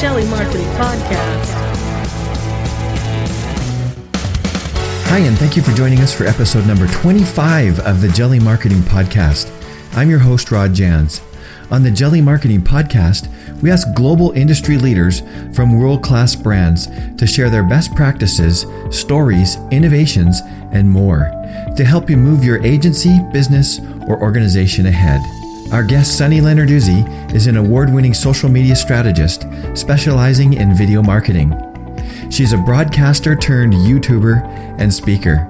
Jelly Marketing Podcast. Hi, and thank you for joining us for episode number 25 of the Jelly Marketing Podcast. I'm your host, Rod Jans. On the Jelly Marketing Podcast, we ask global industry leaders from world class brands to share their best practices, stories, innovations, and more to help you move your agency, business, or organization ahead. Our guest, Sunny Lenarduzzi, is an award winning social media strategist specializing in video marketing. She's a broadcaster turned YouTuber and speaker.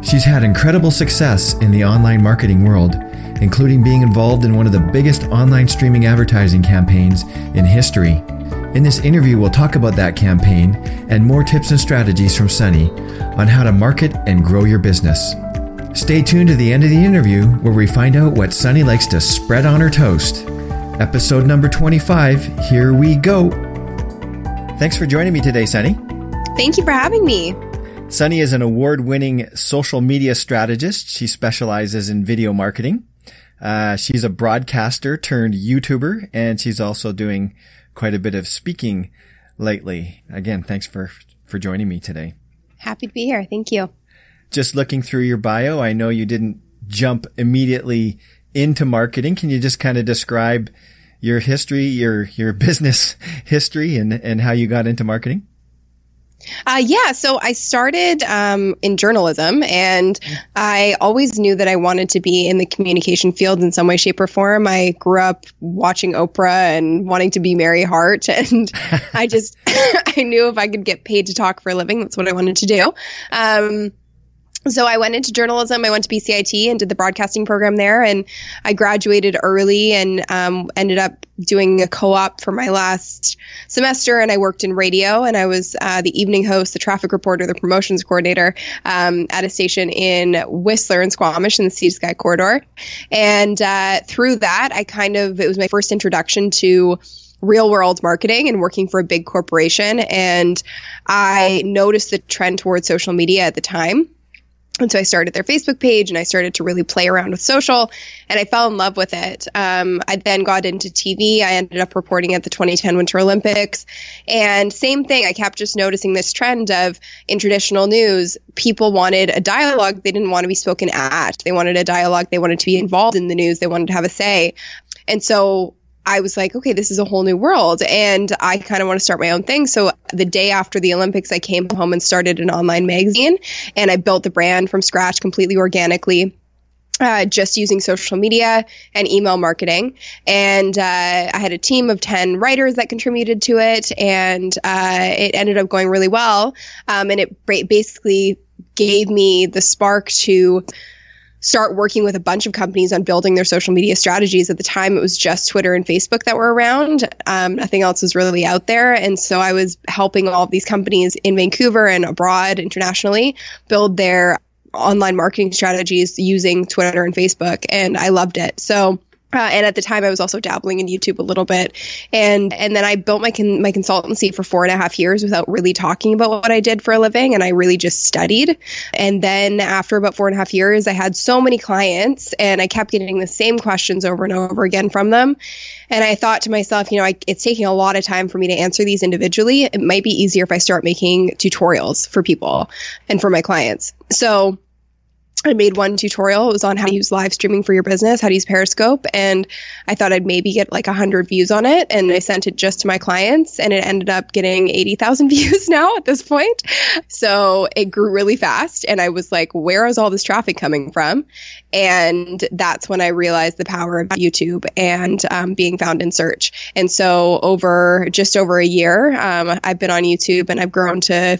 She's had incredible success in the online marketing world, including being involved in one of the biggest online streaming advertising campaigns in history. In this interview, we'll talk about that campaign and more tips and strategies from Sunny on how to market and grow your business. Stay tuned to the end of the interview where we find out what Sunny likes to spread on her toast. Episode number 25, here we go. Thanks for joining me today, Sunny. Thank you for having me. Sunny is an award winning social media strategist. She specializes in video marketing. Uh, she's a broadcaster turned YouTuber, and she's also doing quite a bit of speaking lately. Again, thanks for, for joining me today. Happy to be here. Thank you just looking through your bio, I know you didn't jump immediately into marketing. Can you just kind of describe your history, your, your business history and, and how you got into marketing? Uh, yeah, so I started um, in journalism, and I always knew that I wanted to be in the communication field in some way, shape, or form. I grew up watching Oprah and wanting to be Mary Hart, and I just I knew if I could get paid to talk for a living, that's what I wanted to do. Um, so I went into journalism. I went to BCIT and did the broadcasting program there, and I graduated early and um, ended up doing a co-op for my last semester. And I worked in radio, and I was uh, the evening host, the traffic reporter, the promotions coordinator um, at a station in Whistler and Squamish in the Sea Sky corridor. And uh, through that, I kind of it was my first introduction to real world marketing and working for a big corporation. And I noticed the trend towards social media at the time and so I started their Facebook page and I started to really play around with social and I fell in love with it. Um, I then got into TV. I ended up reporting at the 2010 Winter Olympics. And same thing, I kept just noticing this trend of in traditional news, people wanted a dialogue they didn't want to be spoken at. They wanted a dialogue, they wanted to be involved in the news, they wanted to have a say. And so I was like, okay, this is a whole new world. And I kind of want to start my own thing. So the day after the Olympics, I came home and started an online magazine and I built the brand from scratch completely organically. Uh, just using social media and email marketing. And uh, I had a team of 10 writers that contributed to it, and uh, it ended up going really well. Um, and it basically gave me the spark to start working with a bunch of companies on building their social media strategies. At the time, it was just Twitter and Facebook that were around. Um, nothing else was really out there. And so I was helping all of these companies in Vancouver and abroad internationally build their online marketing strategies using Twitter and Facebook. And I loved it. So uh, and at the time, I was also dabbling in YouTube a little bit, and and then I built my con- my consultancy for four and a half years without really talking about what I did for a living, and I really just studied. And then after about four and a half years, I had so many clients, and I kept getting the same questions over and over again from them. And I thought to myself, you know, I, it's taking a lot of time for me to answer these individually. It might be easier if I start making tutorials for people and for my clients. So I made one tutorial. It was on how to use live streaming for your business, how to use Periscope. And I thought I'd maybe get like 100 views on it. And I sent it just to my clients, and it ended up getting 80,000 views now at this point. So it grew really fast. And I was like, where is all this traffic coming from? And that's when I realized the power of YouTube and um, being found in search. And so over just over a year, um, I've been on YouTube and I've grown to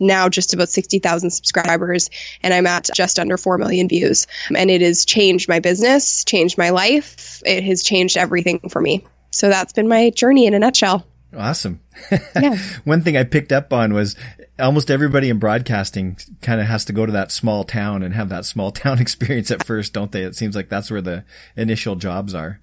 now just about 60,000 subscribers and I'm at just under 4 million views. And it has changed my business, changed my life. It has changed everything for me. So that's been my journey in a nutshell. Awesome. Yeah. One thing I picked up on was almost everybody in broadcasting kind of has to go to that small town and have that small town experience at first, don't they? It seems like that's where the initial jobs are.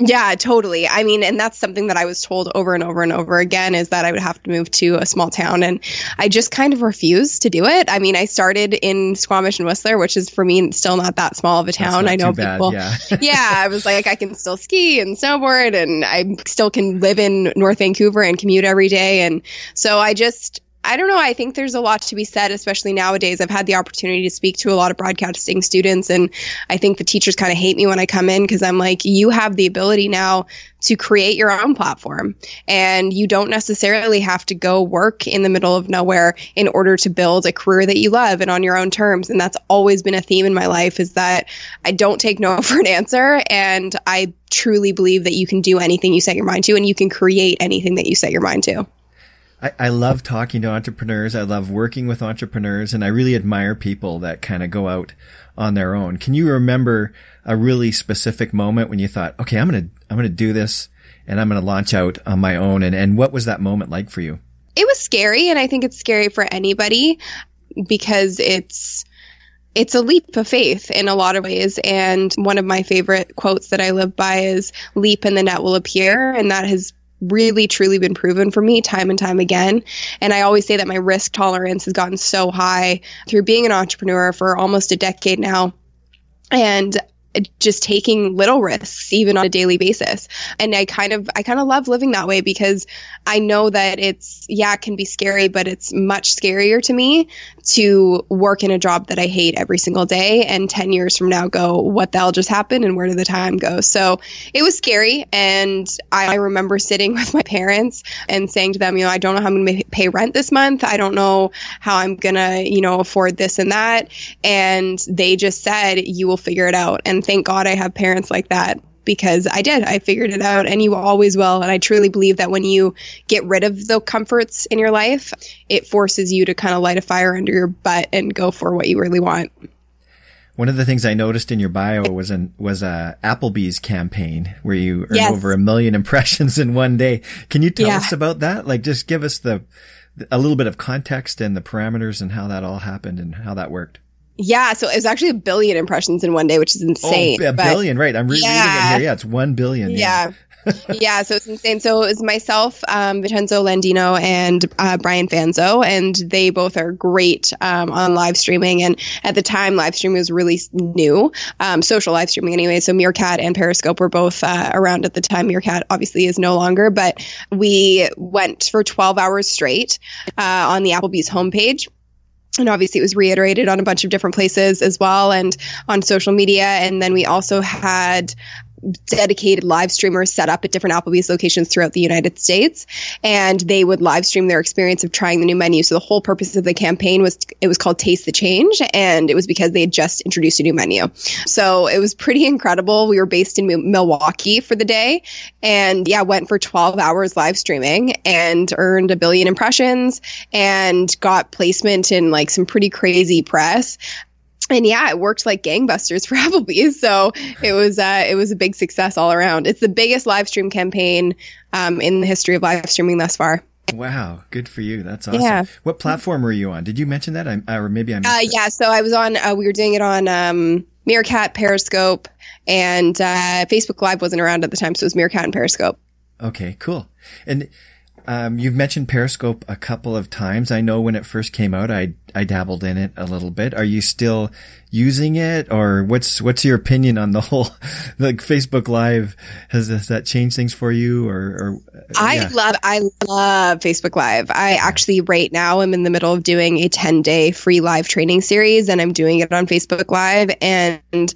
Yeah, totally. I mean, and that's something that I was told over and over and over again is that I would have to move to a small town. And I just kind of refused to do it. I mean, I started in Squamish and Whistler, which is for me still not that small of a town. I know people. yeah. yeah, I was like, I can still ski and snowboard and I still can live in North Vancouver and commute every day. And so I just, I don't know. I think there's a lot to be said, especially nowadays. I've had the opportunity to speak to a lot of broadcasting students, and I think the teachers kind of hate me when I come in because I'm like, you have the ability now to create your own platform, and you don't necessarily have to go work in the middle of nowhere in order to build a career that you love and on your own terms. And that's always been a theme in my life is that I don't take no for an answer, and I truly believe that you can do anything you set your mind to, and you can create anything that you set your mind to. I, I love talking to entrepreneurs. I love working with entrepreneurs and I really admire people that kind of go out on their own. Can you remember a really specific moment when you thought, okay, I'm going to, I'm going to do this and I'm going to launch out on my own. And, and what was that moment like for you? It was scary. And I think it's scary for anybody because it's, it's a leap of faith in a lot of ways. And one of my favorite quotes that I live by is leap and the net will appear. And that has really truly been proven for me time and time again. And I always say that my risk tolerance has gotten so high through being an entrepreneur for almost a decade now. And just taking little risks even on a daily basis and i kind of i kind of love living that way because i know that it's yeah it can be scary but it's much scarier to me to work in a job that i hate every single day and 10 years from now go what the hell just happened and where did the time go? So it was scary and i remember sitting with my parents and saying to them you know i don't know how i'm going to pay rent this month. I don't know how i'm going to you know afford this and that. And they just said you will figure it out. And thank God I have parents like that because I did. I figured it out and you always will. And I truly believe that when you get rid of the comforts in your life, it forces you to kind of light a fire under your butt and go for what you really want. One of the things I noticed in your bio was an was a Applebee's campaign where you earned Yes. over a million impressions in one day. Can you tell Yeah. us about that? Like, just give us the a little bit of context and the parameters and how that all happened and how that worked. Yeah, so it was actually a billion impressions in one day, which is insane. oh, a billion, right? I'm Yeah. it here. Yeah, it's one billion. Yeah. yeah, so it's insane. So it was myself, um, Vincenzo Landino, and uh, Brian Fanzo, and they both are great um, on live streaming. And at the time, live streaming was really new, um, social live streaming anyway. So Meerkat and Periscope were both uh, around at the time. Meerkat obviously is no longer, but we went for 12 hours straight uh, on the Applebee's homepage and obviously it was reiterated on a bunch of different places as well and on social media. And then we also had dedicated live streamers set up at different Applebee's locations throughout the United States and they would live stream their experience of trying the new menu. So the whole purpose of the campaign was it was called taste the change and it was because they had just introduced a new menu. So it was pretty incredible. We were based in Mil- Milwaukee for the day and yeah went for 12 hours live streaming and earned a billion impressions and got placement in like some pretty crazy press and yeah, it worked like gangbusters for Applebee's. So it was uh, it was a big success all around. It's the biggest live stream campaign um, in the history of live streaming thus far. Wow, good for you. That's awesome. Yeah. What platform were you on? Did you mention that? I, or maybe I missed Uh, yeah, so I was on. Uh, we were doing it on um, Meerkat, Periscope, and uh, Facebook Live wasn't around at the time, so it was Meerkat and Periscope. Okay, cool. And um, you've mentioned Periscope a couple of times. I know when it first came out, I I dabbled in it a little bit. Are you still using it, or what's what's your opinion on the whole like Facebook Live? Has, has that changed things for you, or, or I yeah. love I love Facebook Live. I actually right now am in the middle of doing a 10 day free live training series and I'm doing it on Facebook Live and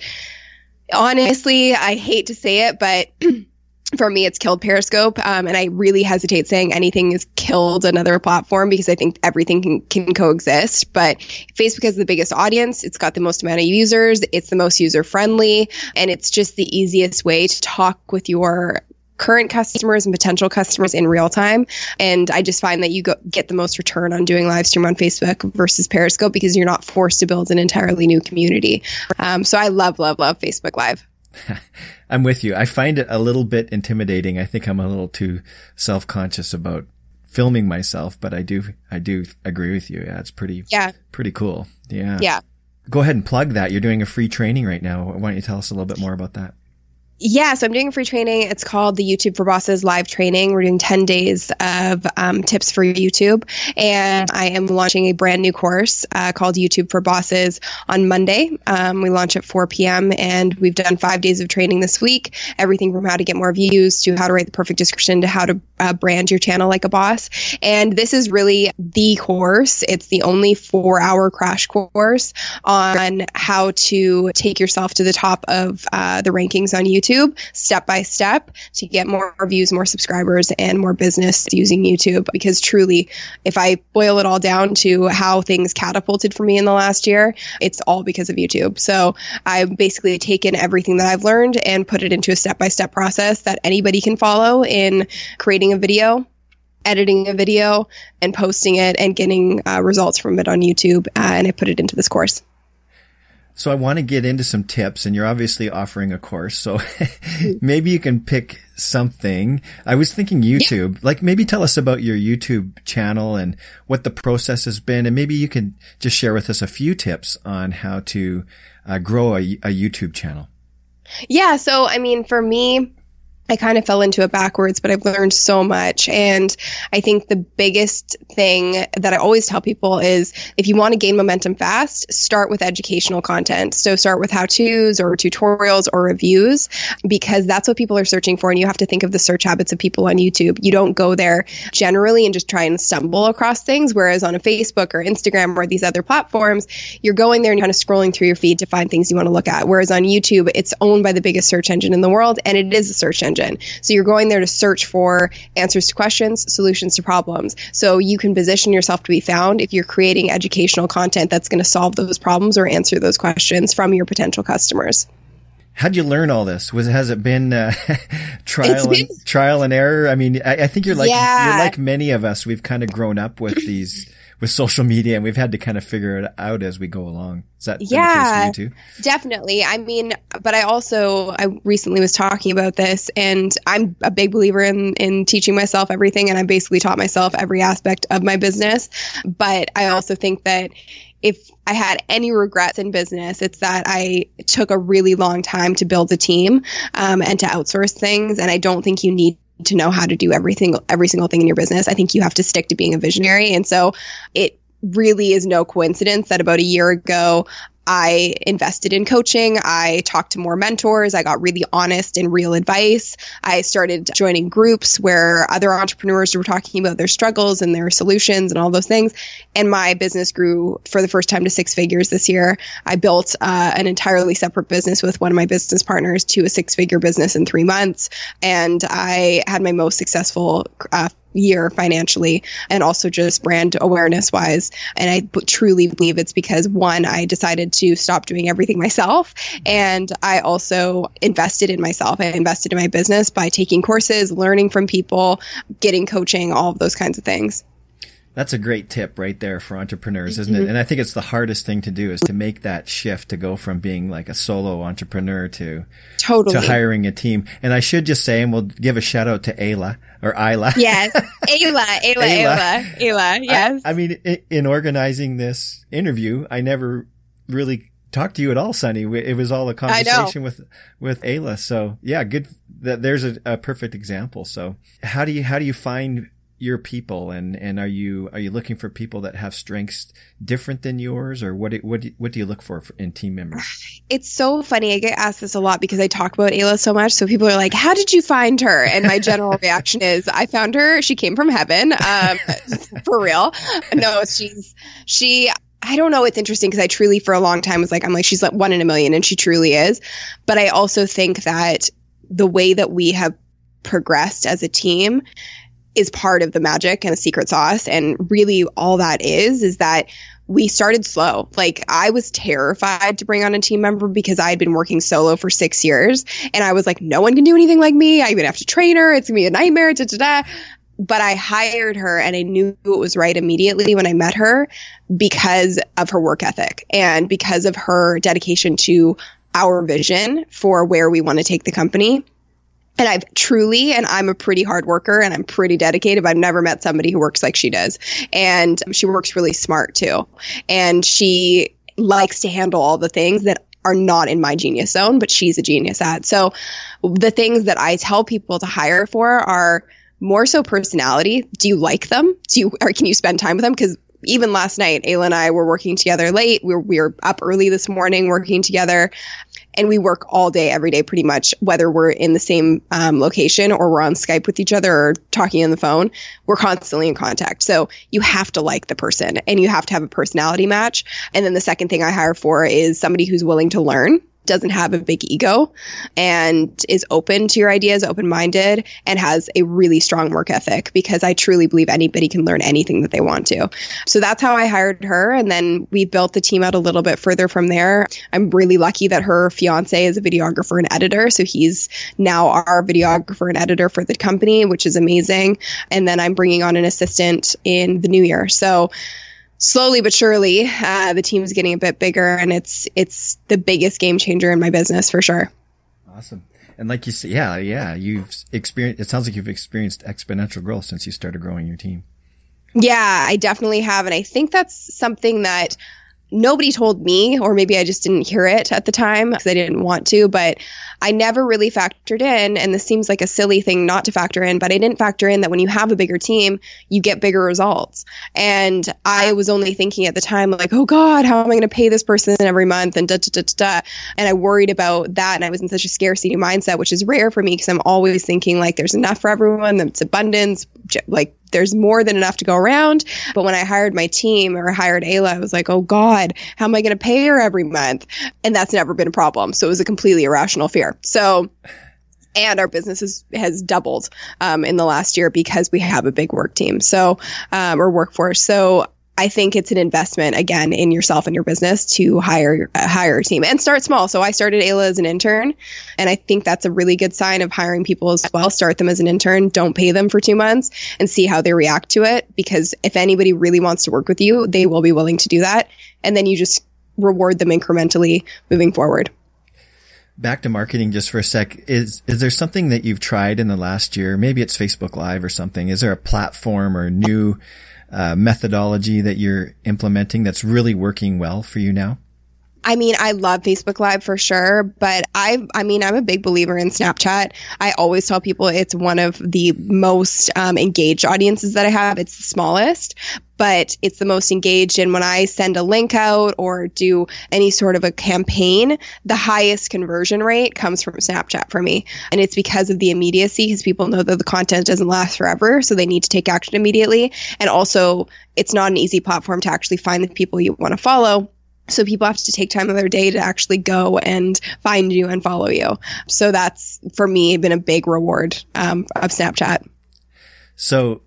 honestly, I hate to say it, but for me, it's killed Periscope. Um, and I really hesitate saying anything has killed another platform because I think everything can, can coexist. But Facebook has the biggest audience. It's got the most amount of users. It's the most user friendly. And it's just the easiest way to talk with your current customers and potential customers in real time. And I just find that you go, get the most return on doing live stream on Facebook versus Periscope because you're not forced to build an entirely new community. Um, so I love, love, love Facebook Live. I'm with you. I find it a little bit intimidating. I think I'm a little too self conscious about filming myself, but I do I do agree with you. Yeah, it's pretty Yeah. pretty cool. Yeah. Yeah. Go ahead and plug that. You're doing a free training right now. Why don't you tell us a little bit more about that? Yeah, so I'm doing a free training. It's called the YouTube for Bosses live training. We're doing 10 days of um, tips for YouTube. And I am launching a brand new course uh, called YouTube for Bosses on Monday. Um, we launch at 4 p.m. and we've done five days of training this week. Everything from how to get more views to how to write the perfect description to how to uh, brand your channel like a boss. And this is really the course. It's the only four hour crash course on how to take yourself to the top of uh, the rankings on YouTube YouTube step by step to get more views, more subscribers, and more business using YouTube. Because truly, if I boil it all down to how things catapulted for me in the last year, it's all because of YouTube. So I've basically taken everything that I've learned and put it into a step by step process that anybody can follow in creating a video editing a video and posting it and getting uh, results from it on YouTube. Uh, and I put it into this course. So I want to get into some tips and you're obviously offering a course. So maybe you can pick something. I was thinking YouTube, yeah. like maybe tell us about your YouTube channel and what the process has been. And maybe you can just share with us a few tips on how to uh, grow a, a YouTube channel. Yeah. So, I mean, for me, I kind of fell into it backwards, but I've learned so much. And I think the biggest thing that I always tell people is if you want to gain momentum fast, start with educational content. So start with how to's or tutorials or reviews, because that's what people are searching for. And you have to think of the search habits of people on YouTube. You don't go there generally and just try and stumble across things. Whereas on a Facebook or Instagram or these other platforms, you're going there and kind of scrolling through your feed to find things you want to look at. Whereas on YouTube, it's owned by the biggest search engine in the world and it is a search engine engine. So you're going there to search for answers to questions, solutions to problems. So you can position yourself to be found if you're creating educational content that's going to solve those problems or answer those questions from your potential customers. How'd you learn all this? Was has it been uh, trial been, and trial and error? I mean, I, I think you're like yeah. you're like many of us. We've kind of grown up with these with social media and we've had to kind of figure it out as we go along. Is that yeah, definitely. I mean, but I also I recently was talking about this and I'm a big believer in in teaching myself everything and I basically taught myself every aspect of my business. But I also think that if I had any regrets in business, it's that I took a really long time to build a team um, and to outsource things. And I don't think you need to know how to do everything every single thing in your business. I think you have to stick to being a visionary. And so it really is no coincidence that about a year ago I invested in coaching. I talked to more mentors. I got really honest and real advice. I started joining groups where other entrepreneurs were talking about their struggles and their solutions and all those things. And my business grew for the first time to six figures this year. I built uh, an entirely separate business with one of my business partners to a six figure business in three months. And I had my most successful uh, year financially and also just brand awareness wise. And I b- truly believe it's because one, I decided to stop doing everything myself. And I also invested in myself. I invested in my business by taking courses, learning from people, getting coaching, all of those kinds of things. That's a great tip right there for entrepreneurs, isn't mm-hmm. it? And I think it's the hardest thing to do is to make that shift to go from being like a solo entrepreneur to totally to hiring a team. And I should just say, and we'll give a shout out to Ayla or Isla. Yes, Ayla, Ayla, Ayla, Ayla. Yes. I, I mean, in, in organizing this interview, I never really talked to you at all, Sunny. It was all a conversation with with Ayla. So yeah, good. That there's a, a perfect example. So how do you how do you find your people and and are you are you looking for people that have strengths different than yours or what do, what do, what do you look for in team members it's so funny i get asked this a lot because i talk about ayla so much so people are like how did you find her and my general reaction is i found her she came from heaven um, for real no she's she I don't know. It's interesting because I truly, for a long time, was like, I'm like, she's like one in a million, and she truly is. But I also think that the way that we have progressed as a team is part of the magic and the secret sauce. And really, all that is, is that we started slow. Like I was terrified to bring on a team member because I had been working solo for six years. And I was like, no one can do anything like me. I even have to train her. It's to be a nightmare. Da, da, da. But I hired her and I knew it was right immediately when I met her because of her work ethic and because of her dedication to our vision for where we want to take the company and I've truly, and I'm a pretty hard worker and I'm pretty dedicated, but I've never met somebody who works like she does. And she works really smart too. And she likes to handle all the things that are not in my genius zone, but she's a genius at. So the things that I tell people to hire for are more so personality. Do you like them? Do you or can you spend time with them? Because even last night, Ayla and I were working together late. We were, we were up early this morning working together. And we work all day, every day, pretty much, whether we're in the same um, location or we're on Skype with each other or talking on the phone. We're constantly in contact. So you have to like the person and you have to have a personality match. And then the second thing I hire for is somebody who's willing to learn doesn't have a big ego and is open to your ideas, open minded, and has a really strong work ethic because I truly believe anybody can learn anything that they want to. So that's how I hired her. And then we built the team out a little bit further from there. I'm really lucky that her fiance is a videographer and editor. So he's now our videographer and editor for the company, which is amazing. And then I'm bringing on an assistant in the new year. So slowly but surely, uh, the team's getting a bit bigger, and it's it's the biggest game changer in my business for sure. Awesome. And like you said, yeah, yeah, you've experienced. It sounds like you've experienced exponential growth since you started growing your team. Yeah, I definitely have, and I think that's something that nobody told me, or maybe I just didn't hear it at the time because I didn't want to, but I never really factored in, and this seems like a silly thing not to factor in, but I didn't factor in that when you have a bigger team, you get bigger results. And I was only thinking at the time, like, oh God, how am I going to pay this person every month? And da, da, da, da, da. And I worried about that. And I was in such a scarcity mindset, which is rare for me because I'm always thinking, like, there's enough for everyone, it's abundance, like, there's more than enough to go around. But when I hired my team or hired Ayla, I was like, oh God, how am I going to pay her every month? And that's never been a problem. So it was a completely irrational fear. So, and our business has, has doubled um, in the last year because we have a big work team. So, um, or workforce. So I think it's an investment again in yourself and your business to hire hire a team and start small. So I started Ayla as an intern, and I think that's a really good sign of hiring people as well. Start them as an intern, don't pay them for two months, and see how they react to it. Because if anybody really wants to work with you, they will be willing to do that, and then you just reward them incrementally moving forward. Back to marketing just for a sec. Is is there something that you've tried in the last year? Maybe it's Facebook Live or something. Is there a platform or new uh, methodology that you're implementing that's really working well for you now? I mean, I love Facebook Live for sure, but I, I mean, I'm a big believer in Snapchat. I always tell people it's one of the most um, engaged audiences that I have. It's the smallest, but it's the most engaged. And when I send a link out or do any sort of a campaign, the highest conversion rate comes from Snapchat for me. And it's because of the immediacy, because people know that the content doesn't last forever. So they need to take action immediately. And also, it's not an easy platform to actually find the people you want to follow. So people have to take time of their day to actually go and find you and follow you. So that's for me been a big reward um, of Snapchat. So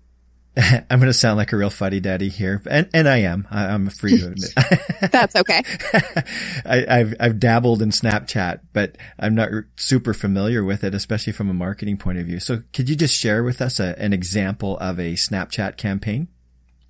I'm going to sound like a real fuddy daddy here, and and I am. I, am free to admit. That's okay. I, have I've dabbled in Snapchat, but I'm not super familiar with it, especially from a marketing point of view. So, could you just share with us a, an example of a Snapchat campaign?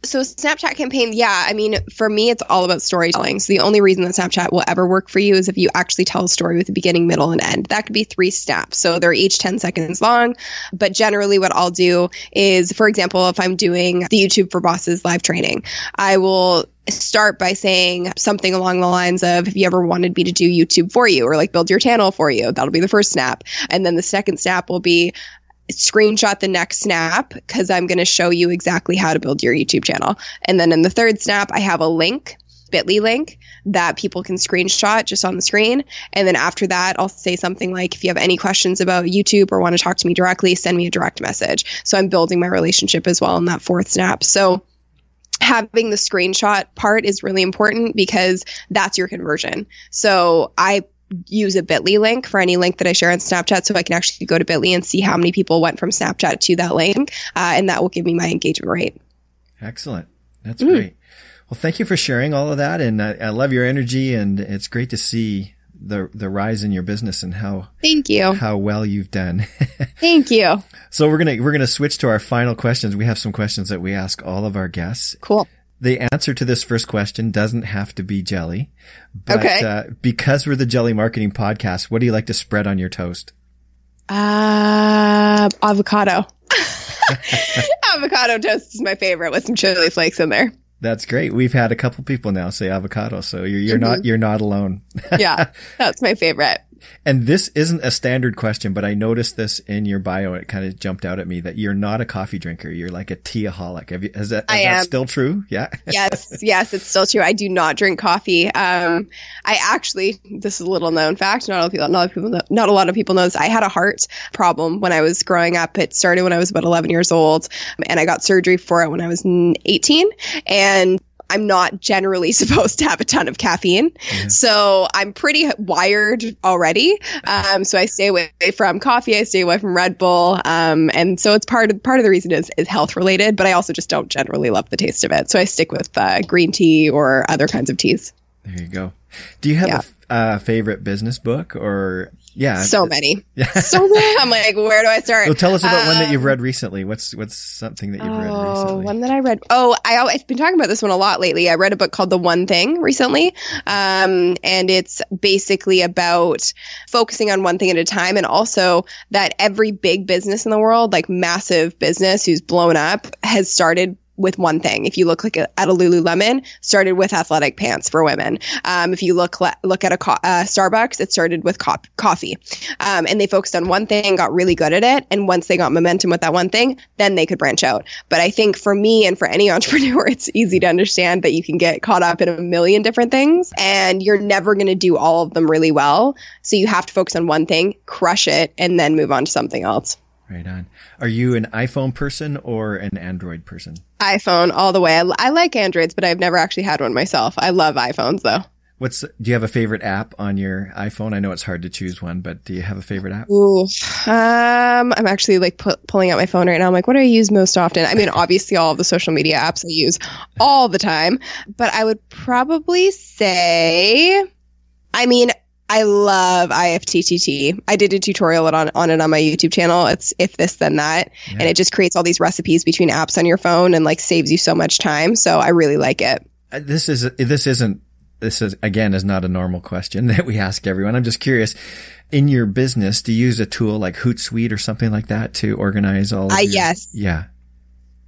So Snapchat campaign, yeah, I mean, for me, it's all about storytelling. So the only reason that Snapchat will ever work for you is if you actually tell a story with a beginning, middle, and end. That could be three snaps. So they're each 10 seconds long. But generally what I'll do is, for example, if I'm doing the YouTube for Bosses live training, I will start by saying something along the lines of have you ever wanted me to do YouTube for you or like build your channel for you? That'll be the first snap. And then the second snap will be screenshot the next snap because I'm going to show you exactly how to build your YouTube channel. And then in the third snap, I have a link, bit.ly link that people can screenshot just on the screen. And then after that, I'll say something like, if you have any questions about YouTube or want to talk to me directly, send me a direct message. So I'm building my relationship as well in that fourth snap. So having the screenshot part is really important because that's your conversion. So I use a bit.ly link for any link that I share on Snapchat so I can actually go to bit.ly and see how many people went from Snapchat to that link. Uh, and that will give me my engagement rate. Excellent. That's mm. great. Well, thank you for sharing all of that. And I, I love your energy and it's great to see the the rise in your business and how thank you how well you've done. thank you. So we're gonna we're gonna switch to our final questions. We have some questions that we ask all of our guests. Cool. The answer to this first question doesn't have to be jelly. But, okay. Uh, because we're the Jelly Marketing Podcast, what do you like to spread on your toast? Uh, avocado. avocado toast is my favorite with some chili flakes in there. That's great. We've had a couple people now say avocado, so you're you're mm-hmm. not you're not alone. yeah, that's my favorite. And this isn't a standard question, but I noticed this in your bio. It kind of jumped out at me that you're not a coffee drinker. You're like a teaaholic. Have you, is that, is I that still true? Yeah. yes. Yes, it's still true. I do not drink coffee. Um, I actually, this is a little known fact. Not a lot of people, not a lot of people, know, not a lot of people know this. I had a heart problem when I was growing up. It started when I was about 11 years old and I got surgery for it when I was 18. And I'm not generally supposed to have a ton of caffeine. Yeah. So I'm pretty wired already. Um, so I stay away from coffee. I stay away from Red Bull. Um, and so it's part of, part of the reason is, is health related, but I also just don't generally love the taste of it. So I stick with uh, green tea or other kinds of teas. There you go. Do you have yeah. a, a favorite business book or yeah. So many. Yeah. So many. I'm like, where do I start? Well, tell us about um, one that you've um, read recently. What's what's something that you've oh, read recently? One that I read. Oh, I, I've been talking about this one a lot lately. I read a book called The One Thing recently. Um, and it's basically about focusing on one thing at a time and also that every big business in the world, like massive business who's blown up, has started with one thing. If you look like a, at a Lululemon, started with athletic pants for women. Um, if you look look at a co- uh, Starbucks, it started with co- coffee, um, and they focused on one thing, got really good at it, and once they got momentum with that one thing, then they could branch out. But I think for me and for any entrepreneur, it's easy to understand that you can get caught up in a million different things, and you're never going to do all of them really well. So you have to focus on one thing, crush it, and then move on to something else. Right on. Are you an iPhone person or an Android person? iPhone all the way. I, I, like Androids, but I've never actually had one myself. I love iPhones though. What's do you have a favorite app on your iPhone? I know it's hard to choose one, but do you have a favorite app? Ooh, um, I'm actually like pu- pulling out my phone right now. I'm like, what do I use most often? I mean, obviously all the social media apps I use all the time, but I would probably say, I mean, I love IFTTT. I did a tutorial on, on it on my YouTube channel. It's if this then that, yeah. and it just creates all these recipes between apps on your phone and like saves you so much time. So I really like it. Uh, this is this isn't this is again is not a normal question that we ask everyone. I'm just curious. In your business, do you use a tool like Hootsuite or something like that to organize all? I your, yes. Yeah.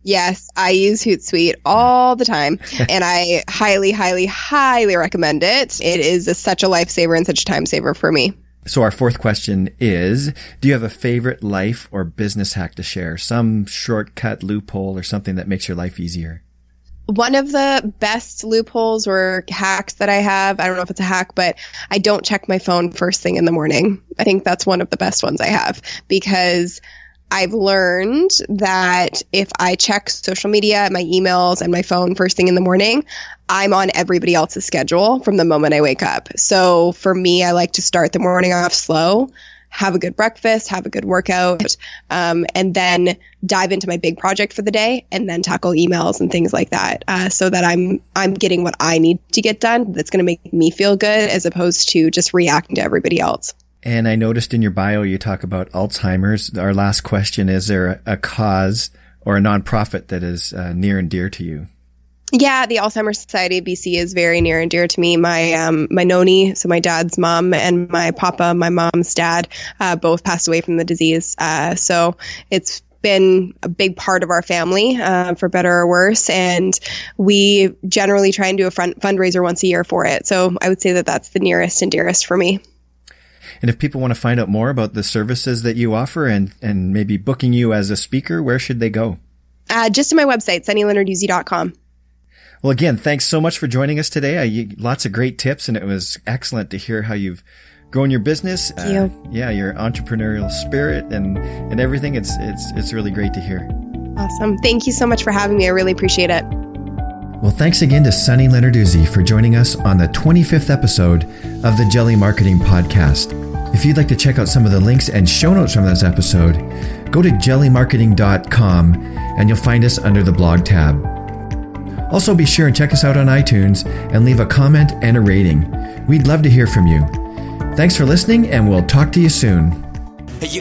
Yes, I use Hootsuite all the time, and I highly, highly, highly recommend it. It is a, such a lifesaver and such a time saver for me. So our fourth question is, do you have a favorite life or business hack to share? Some shortcut loophole or something that makes your life easier? One of the best loopholes or hacks that I have, I don't know if it's a hack, but I don't check my phone first thing in the morning. I think that's one of the best ones I have because I've learned that if I check social media, my emails, and my phone first thing in the morning, I'm on everybody else's schedule from the moment I wake up. So for me, I like to start the morning off slow, have a good breakfast, have a good workout, um, and then dive into my big project for the day, and then tackle emails and things like that, uh, so that I'm I'm getting what I need to get done. That's going to make me feel good, as opposed to just reacting to everybody else. And I noticed in your bio you talk about Alzheimer's. Our last question is there a cause or a nonprofit that is uh, near and dear to you? Yeah, the Alzheimer's Society of BC is very near and dear to me. My um, my noni, so my dad's mom, and my papa, my mom's dad, uh, both passed away from the disease. Uh, so it's been a big part of our family, uh, for better or worse. And we generally try and do a fundraiser once a year for it. So I would say that that's the nearest and dearest for me. And if people want to find out more about the services that you offer and, and maybe booking you as a speaker, where should they go? Uh, just to my website, sunnylenarduzzi.com. Well, again, thanks so much for joining us today. I, lots of great tips, and it was excellent to hear how you've grown your business. Uh, you. Yeah, your entrepreneurial spirit and and everything. It's it's it's really great to hear. Awesome. Thank you so much for having me. I really appreciate it. Well, thanks again to Sunny Lenarduzzi for joining us on the 25th episode of the Jelly Marketing Podcast. If you'd like to check out some of the links and show notes from this episode, go to jellymarketing.com and you'll find us under the blog tab. Also, be sure and check us out on iTunes and leave a comment and a rating. We'd love to hear from you. Thanks for listening, and we'll talk to you soon. You